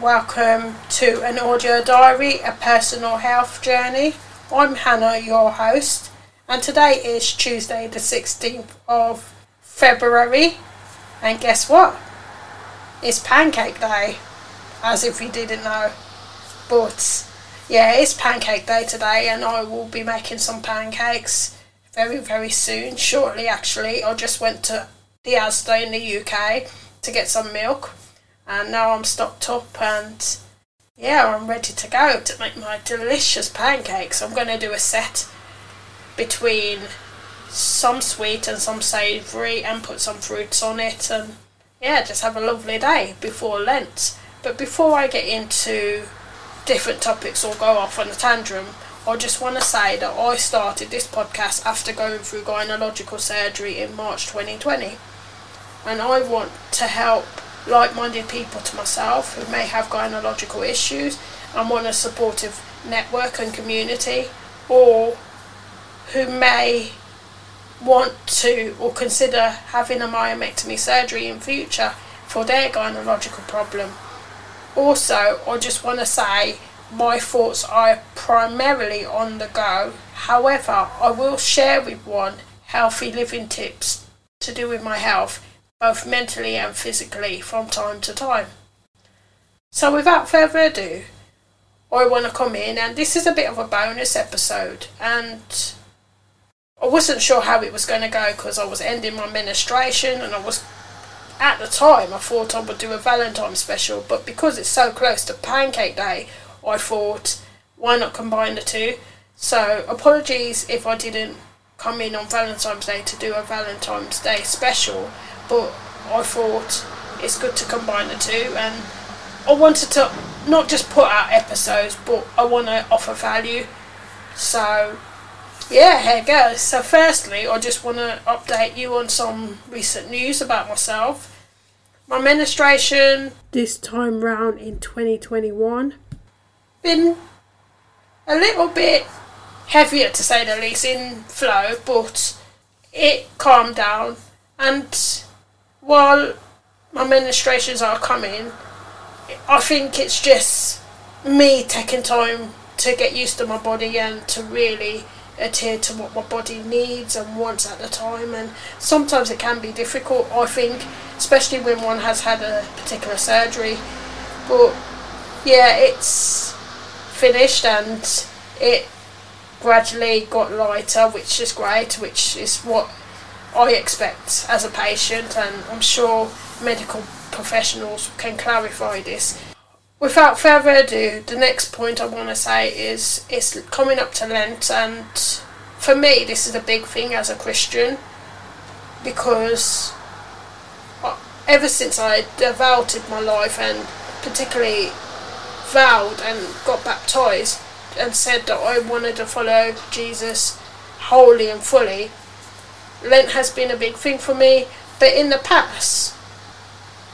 Welcome to an audio diary, a personal health journey. I'm Hannah, your host, and today is Tuesday, the 16th of February. And guess what? It's Pancake Day, as if you didn't know. But yeah, it's Pancake Day today, and I will be making some pancakes very, very soon. Shortly, actually, I just went to the Asda in the UK to get some milk and now I'm stocked up and yeah, I'm ready to go to make my delicious pancakes. I'm going to do a set between some sweet and some savoury and put some fruits on it and yeah, just have a lovely day before Lent. But before I get into different topics or go off on a tantrum, I just want to say that I started this podcast after going through gynecological surgery in March 2020. And I want to help like minded people to myself who may have gynecological issues and want a supportive network and community, or who may want to or consider having a myomectomy surgery in future for their gynecological problem. Also, I just want to say my thoughts are primarily on the go. However, I will share with one healthy living tips to do with my health both mentally and physically, from time to time. So, without further ado, I want to come in, and this is a bit of a bonus episode. And I wasn't sure how it was going to go because I was ending my menstruation, and I was at the time I thought I would do a Valentine special, but because it's so close to Pancake Day, I thought why not combine the two. So, apologies if I didn't come in on Valentine's Day to do a Valentine's Day special but I thought it's good to combine the two and I wanted to not just put out episodes but I want to offer value. So yeah here goes. So firstly I just want to update you on some recent news about myself. My menstruation this time round in 2021 been a little bit heavier to say the least in flow but it calmed down. And while my menstruations are coming, I think it's just me taking time to get used to my body and to really adhere to what my body needs and wants at the time. And sometimes it can be difficult I think especially when one has had a particular surgery. But yeah it's finished and it gradually got lighter which is great which is what I expect as a patient, and I'm sure medical professionals can clarify this. Without further ado, the next point I want to say is it's coming up to Lent, and for me, this is a big thing as a Christian because ever since I devoted my life and particularly vowed and got baptized and said that I wanted to follow Jesus wholly and fully, Lent has been a big thing for me, but in the past,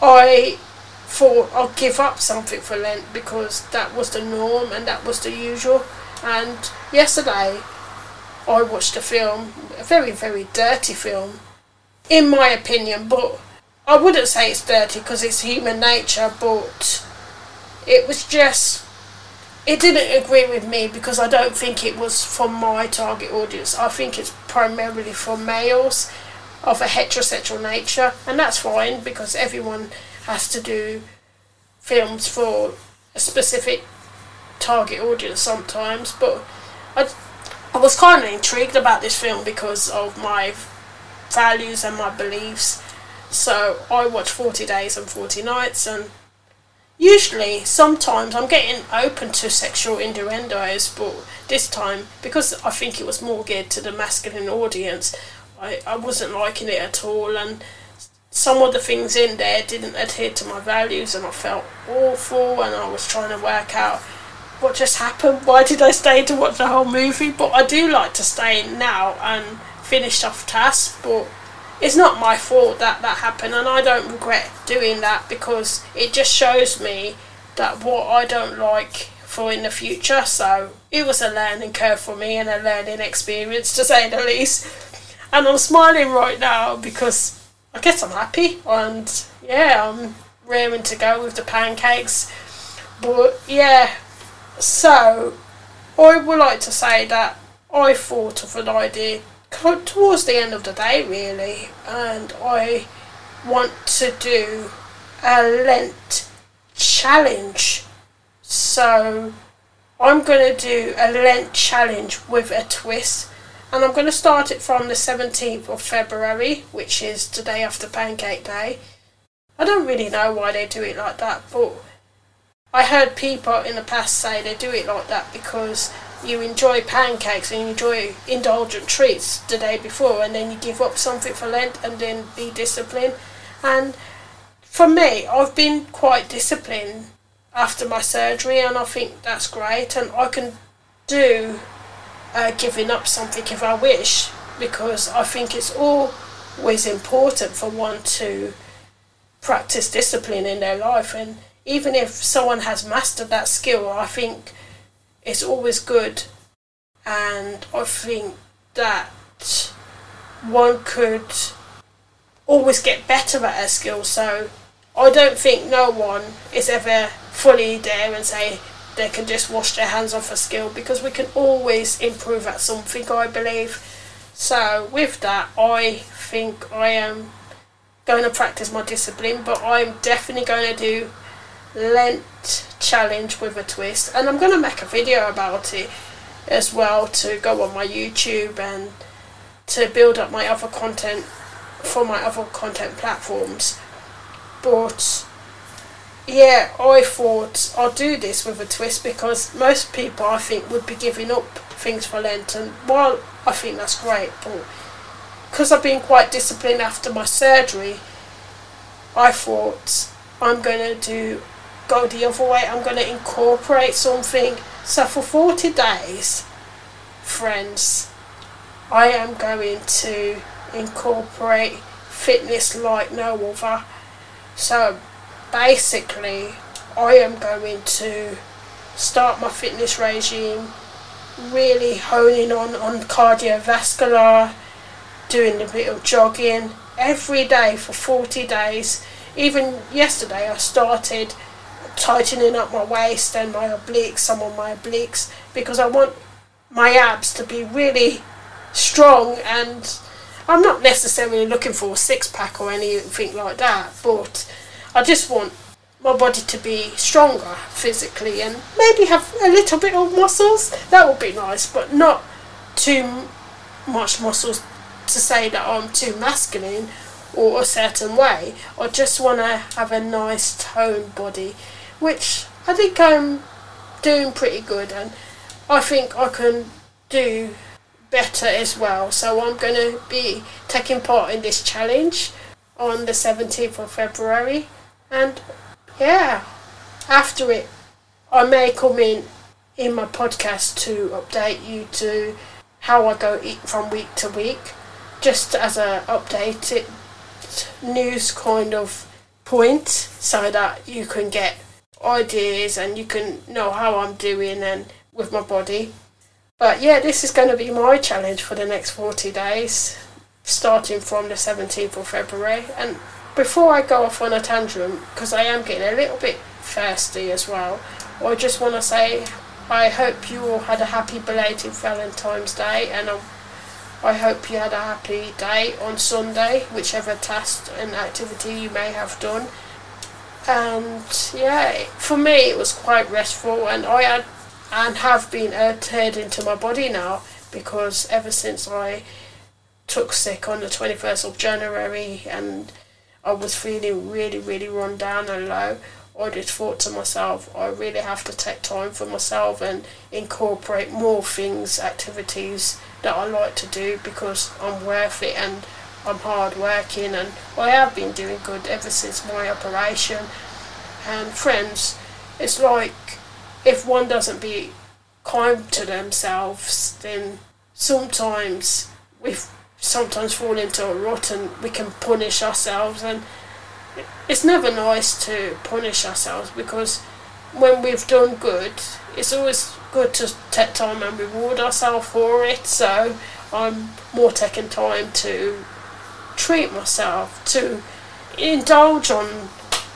I thought I'd give up something for Lent because that was the norm and that was the usual. And yesterday, I watched a film, a very, very dirty film, in my opinion, but I wouldn't say it's dirty because it's human nature, but it was just it didn't agree with me because I don't think it was for my target audience. I think it's primarily for males of a heterosexual nature, and that's fine because everyone has to do films for a specific target audience sometimes. But I, I was kind of intrigued about this film because of my values and my beliefs. So I watched 40 Days and 40 Nights and Usually, sometimes I'm getting open to sexual innuendos, but this time, because I think it was more geared to the masculine audience, I, I wasn't liking it at all, and some of the things in there didn't adhere to my values, and I felt awful, and I was trying to work out what just happened. Why did I stay to watch the whole movie? But I do like to stay now and finish off tasks, but it's not my fault that that happened, and I don't regret doing that because it just shows me that what I don't like for in the future. So it was a learning curve for me and a learning experience to say the least. And I'm smiling right now because I guess I'm happy and yeah, I'm raring to go with the pancakes. But yeah, so I would like to say that I thought of an idea towards the end of the day, really, and I want to do a Lent challenge. So I'm going to do a Lent challenge with a twist. And I'm going to start it from the 17th of February, which is the day after Pancake Day. I don't really know why they do it like that, but I heard people in the past say they do it like that because you enjoy pancakes and you enjoy indulgent treats the day before and then you give up something for Lent and then be disciplined. And for me, I've been quite disciplined after my surgery and I think that's great and I can do uh, giving up something if I wish because I think it's always important for one to practice discipline in their life and even if someone has mastered that skill I think it's always good, and I think that one could always get better at a skill. So I don't think no one is ever fully there and say they can just wash their hands off a skill because we can always improve at something. I believe. So with that, I think I am going to practice my discipline, but I'm definitely going to do Lent challenge with a twist, and I'm to make a video about it as well to go on my YouTube and to build up my other content for my other content platforms. But yeah, I thought I'll do this with a twist because most people I think would be giving up things for Lent, and while I think that's great, but because I've been quite disciplined after my surgery, I thought I'm going to do go the other way. I'm going to incorporate something. So for 40 days, friends, I am going to incorporate fitness like no other. So basically, I am going to start my fitness regime really honing on, on cardiovascular, doing a bit of jogging every day for 40 days. Even yesterday, I started tightening up my waist and my obliques, some of my obliques, because I want my abs to be really strong and I'm not necessarily looking for a six pack or anything like that, but I just want my body to be stronger physically and maybe have a little bit of muscles. That would be nice, but not too much muscles to say that I'm too masculine or a certain way. I just want to have a nice toned body which I think I'm doing pretty good and I think I can do better as well. So I'm going to be taking part in this challenge on the 17th of February and yeah, after it I may come in in my podcast to update you to how I go from week to week just as a updated news kind of point so that you can get ideas and you can know how I'm doing and with my body. But yeah, this is going to be my challenge for the next 40 days, starting from the 17th of February. And before I go off on a tantrum, because I am getting a little bit thirsty as well, I just want to say I hope you all had a happy belated Valentine's Day and I, I hope you had a happy day on Sunday, whichever task and activity you may have done and yeah, for me it was quite restful, and I had and have been uh, adhered into my body now because ever since I took sick on the 21st of January and I was feeling really, really run down and low, I just thought to myself, I really have to take time for myself and incorporate more things, activities that I like to do because I'm worth it and I'm hard working and I have been doing good ever since my operation. And friends, it's like if one doesn't be kind to themselves, then sometimes we sometimes fall into a rut and we can punish ourselves and it's never nice to punish ourselves because when we've done good, it's always good to take time and reward ourselves for it. So I'm more taking time to treat myself, to indulge on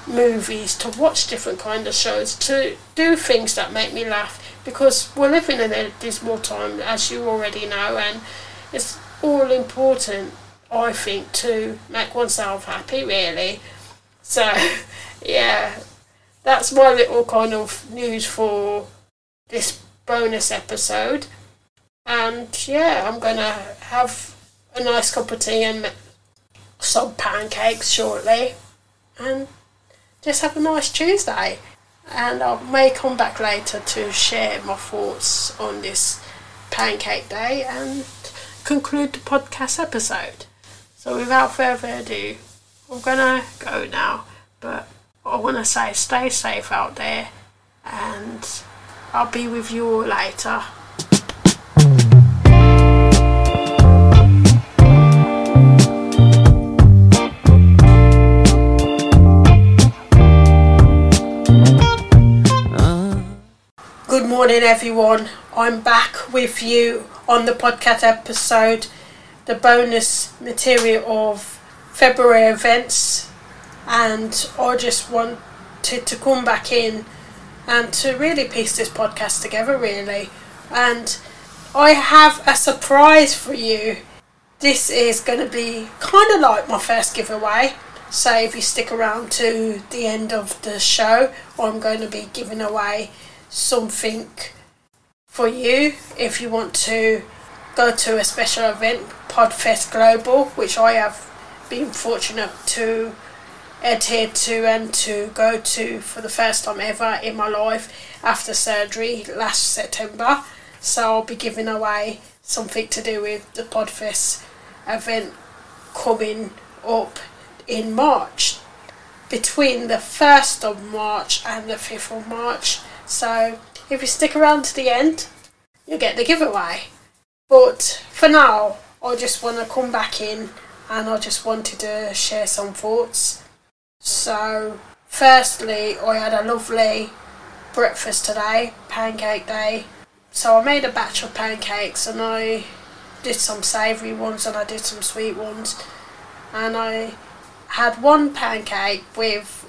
movies, to watch different kind of shows, to do things that make me laugh because we're living in a dismal time, as you already know, and it's all important, I think, to make oneself happy, really. So, yeah, that's my little kind of news for this bonus episode. And yeah, I'm gonna have a nice cup of tea and some pancakes shortly, and just have a nice Tuesday. And I may come back later to share my thoughts on this pancake day and conclude the podcast episode. So without further ado, I'm gonna go now, but I want to say stay safe out there, and I'll be with you all later. Good morning, everyone. I'm back with you on the podcast episode, the bonus material of February events, and I just wanted to come back in and to really piece this podcast together, really. And I have a surprise for you. This is going to be kind of like my first giveaway. So if you stick around to the end of the show, I'm going to be giving away something for you if you want to go to a special event, Podfest Global, which I have been fortunate to adhere to and to go to for the first time ever in my life after surgery last September. So I'll be giving away something to do with the Podfest event coming up in March, between the 1st of March and the 5th of March. So if you stick around to the end, you'll get the giveaway. But for now, I just want to come back in and I just wanted to share some thoughts. So, firstly, I had a lovely breakfast today, pancake day. So I made a batch of pancakes and I did some savoury ones and I did some sweet ones. And I had one pancake with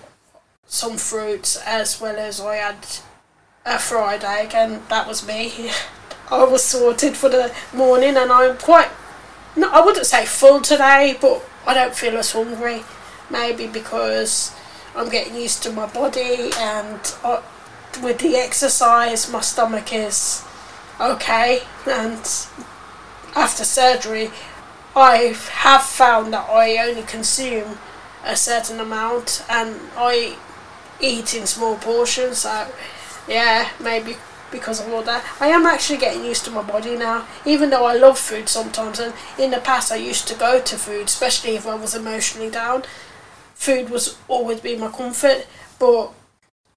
some fruits as well as I had a egg and that was me. I was sorted for the morning and I'm quite, no, I wouldn't say full today, but I don't feel as hungry. Maybe because I'm getting used to my body and I, with the exercise my stomach is okay and after surgery I have found that I only consume a certain amount and I eat in small portions so yeah maybe because of all that. I am actually getting used to my body now even though I love food sometimes. And in the past I used to go to food especially if I was emotionally down. Food was always be my comfort but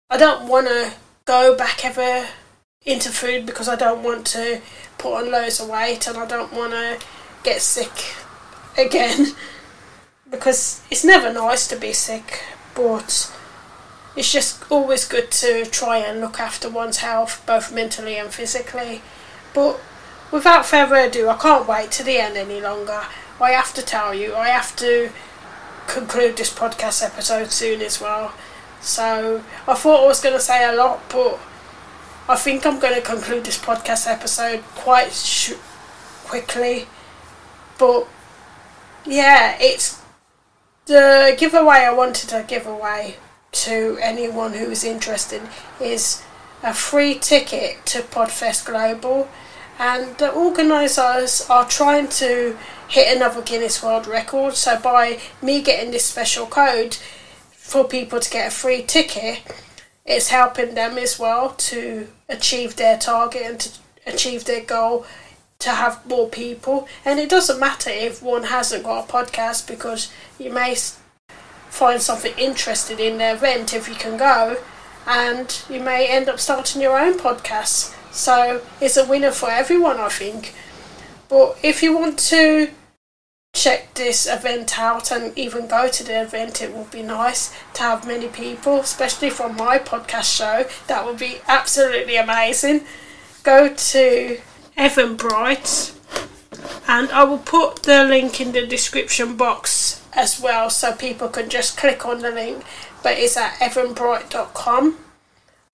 I don't want to go back ever into food because I don't want to put on loads of weight and I don't want to get sick again. Because it's never nice to be sick, but it's just always good to try and look after one's health, both mentally and physically. But without further ado, I can't wait to the end any longer. I have to tell you, I have to conclude this podcast episode soon as well. So I thought I was going to say a lot, but I think I'm going to conclude this podcast episode quite sh- quickly. But yeah, it's the giveaway I wanted to give away to anyone who is interested is a free ticket to Podfest Global, and the organisers are trying to hit another Guinness World Record. So by me getting this special code for people to get a free ticket, it's helping them as well to achieve their target and to achieve their goal to have more people. And it doesn't matter if one hasn't got a podcast because you may find something interesting in the event if you can go, and you may end up starting your own podcast. So it's a winner for everyone, I think. But if you want to check this event out and even go to the event, it would be nice to have many people, especially from my podcast show. That would be absolutely amazing. Go to Eventbrite, and I will put the link in the description box as well, so people can just click on the link. But it's at eventbrite.com.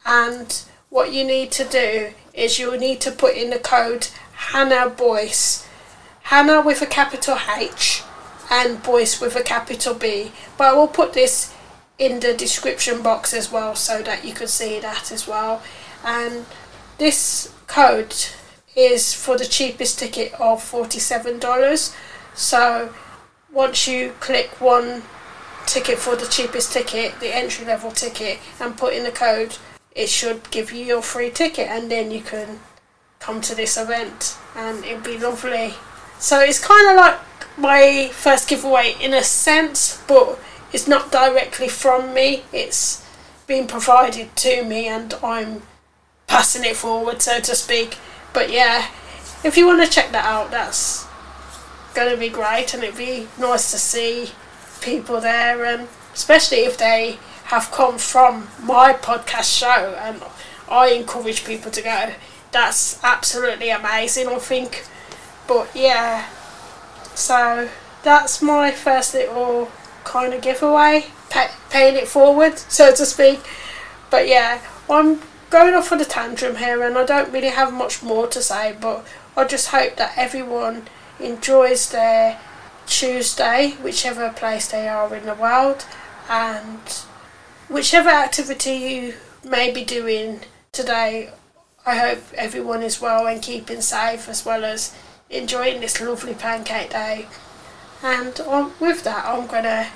And what you need to do is you will need to put in the code Hannah Boyce. Hannah with a capital H and Boyce with a capital B. But I will put this in the description box as well so that you can see that as well. And this code is for the cheapest ticket of $47. So once you click one ticket for the cheapest ticket, the entry level ticket, and put in the code, it should give you your free ticket and then you can come to this event and it'll be lovely. So it's kind of like my first giveaway in a sense, but it's not directly from me, it's being provided to me and I'm passing it forward, so to speak. But yeah, if you want to check that out, that's going to be great and it'd be nice to see people there, and especially if they have come from my podcast show and I encourage people to go. That's absolutely amazing, I think. But yeah, so that's my first little kind of giveaway, pay, paying it forward, so to speak. But yeah, I'm going off on a tantrum here and I don't really have much more to say, but I just hope that everyone enjoys their Tuesday, whichever place they are in the world, and whichever activity you may be doing today. I hope everyone is well and keeping safe as well as enjoying this lovely pancake day. And on, with that, I'm gonna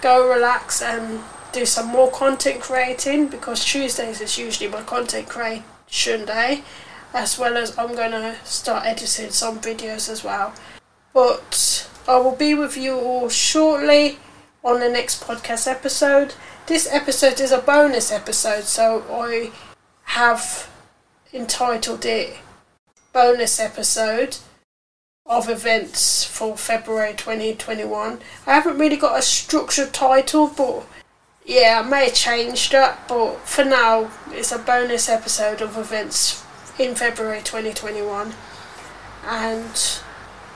go relax and do some more content creating because Tuesdays is usually my content creation day, as well as I'm gonna start editing some videos as well. But I will be with you all shortly on the next podcast episode. This episode is a bonus episode, so I have entitled it Bonus Episode of Events for February 2021. I haven't really got a structured title, but yeah, I may have changed that, but for now, it's a bonus episode of events in February 2021. And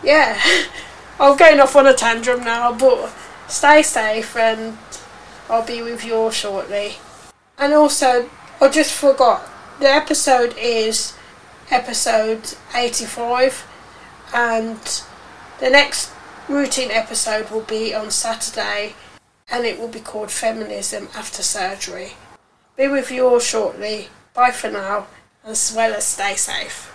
yeah, I'm going off on a tantrum now, but stay safe and I'll be with you all shortly. And also, I just forgot, the episode is episode 85, and the next routine episode will be on Saturday and it will be called Feminism After Surgery. Be with you all shortly. Bye for now, as well as stay safe.